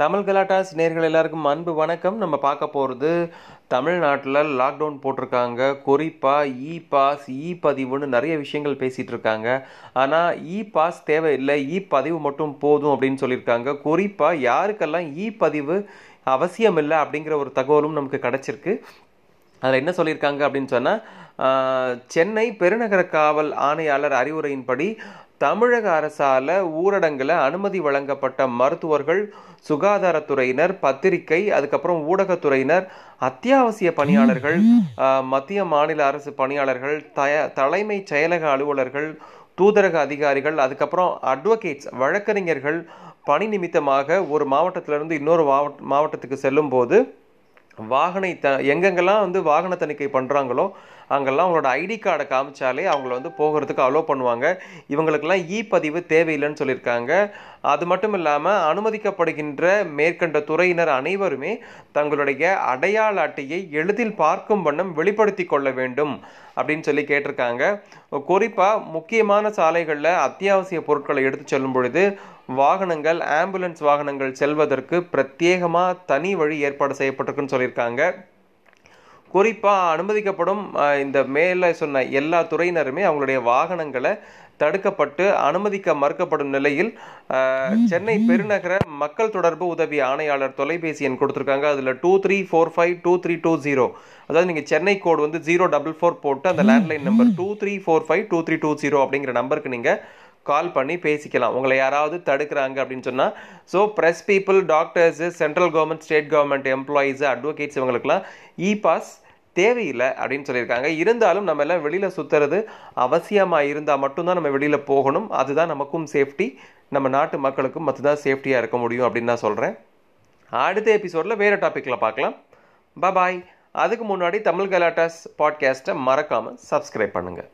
தமிழ் கலாட்டாஸ் நேர்கள் எல்லாருக்கும் அன்பு வணக்கம். நம்ம பார்க்க போகிறது தமிழ்நாட்டில் லாக்டவுன் போட்டிருக்காங்க. குறிப்பாக இ பாஸ் இ பதிவுன்னு நிறைய விஷயங்கள் பேசிகிட்டு இருக்காங்க. ஆனால் இ பாஸ் தேவையில்லை. இ பதிவு மட்டும் போதும் அப்படின்னு சொல்லியிருக்காங்க. குறிப்பாக யாருக்கெல்லாம் இ பதிவு அவசியம் இல்லை அப்படிங்கிற ஒரு தகவலும் நமக்கு கிடச்சிருக்கு. அதில் என்ன சொல்லியிருக்காங்க அப்படின்னு சொன்னால் சென்னை பெருநகர காவல் ஆணையாளர் அறிவுரையின்படி தமிழக அரசால் ஊரடங்கில் அனுமதி வழங்கப்பட்ட மருத்துவர்கள் சுகாதாரத்துறையினர் பத்திரிகை அதுக்கப்புறம் ஊடகத்துறையினர் அத்தியாவசிய பணியாளர்கள் மத்திய மாநில அரசு பணியாளர்கள் தய தலைமை செயலக அலுவலர்கள் தூதரக அதிகாரிகள் அதுக்கப்புறம் அட்வொகேட்ஸ் வழக்கறிஞர்கள் பணி நிமித்தமாக ஒரு மாவட்டத்திலிருந்து இன்னொரு மாவட்ட மாவட்டத்துக்கு செல்லும் போது வாகனை த எங்கெங்கெல்லாம் வந்து வாகன தணிக்கை பண்ணுறாங்களோ அங்கெல்லாம் அவங்களோட ஐடி கார்டை காமிச்சாலே அவங்கள வந்து போகிறதுக்கு அலோவ் பண்ணுவாங்க. இவங்களுக்கெல்லாம் இ பதிவு தேவையில்லைன்னு சொல்லியிருக்காங்க. அது மட்டும் இல்லாமல் அனுமதிக்கப்படுகின்ற மேற்கண்ட துறையினர் அனைவருமே தங்களுடைய அடையாள அட்டையை எளிதில் பார்க்கும் வண்ணம் வெளிப்படுத்தி கொள்ள வேண்டும் அப்படின்னு சொல்லி கேட்டிருக்காங்க. குறிப்பாக முக்கியமான சாலைகளில் அத்தியாவசிய பொருட்களை எடுத்து செல்லும் பொழுது வாகனங்கள் ஆம்புலன்ஸ் வாகனங்கள் செல்வதற்கு பிரத்யேகமாக தனி வழி ஏற்பாடு செய்யப்பட்டிருக்குன்னு சொல்லியிருக்காங்க. குறிப்பாக அனுமதிக்கப்படும் இந்த மேலே சொன்ன எல்லா துறையினருமே அவங்களுடைய வாகனங்களை தடுக்கப்பட்டு அனுமதிக்க மறுக்கப்படும் நிலையில் சென்னை பெருநகர மக்கள் தொடர்பு உதவி ஆணையாளர் தொலைபேசி எண் கொடுத்துருக்காங்க. அதில் two three four five two three two zero. அதாவது நீங்கள் சென்னை கோடு வந்து ஜீரோ டபுள் ஃபோர் போட்டு அந்த landline number two three four five two three two zero அப்படிங்கிற நம்பருக்கு நீங்கள் கால் பண்ணி பேசிக்கலாம். உங்களை யாராவது தடுக்கிறாங்க அப்படின்னு சொன்னால் so press people doctors central government state government employees advocates இவங்களுக்குலாம் இ பாஸ் தேவையில்லை அப்படின்னு சொல்லியிருக்காங்க. இருந்தாலும் நம்ம எல்லாம் வெளியில் சுற்றுறது அவசியமாக இருந்தால் மட்டும்தான் நம்ம வெளியில் போகணும். அதுதான் நமக்கும் சேஃப்டி நம்ம நாட்டு மக்களுக்கும் மட்டும்தான் சேஃப்டியாக இருக்க முடியும் அப்படின்னு நான் சொல்கிறேன் அடுத்த எபிசோடில் வேறு டாப்பிக்கில் பார்க்கலாம். பாய் அதுக்கு முன்னாடி தமிழ் கலாட்டாஸ் பாட்காஸ்ட்டை மறக்காமல் சப்ஸ்கிரைப் பண்ணுங்கள்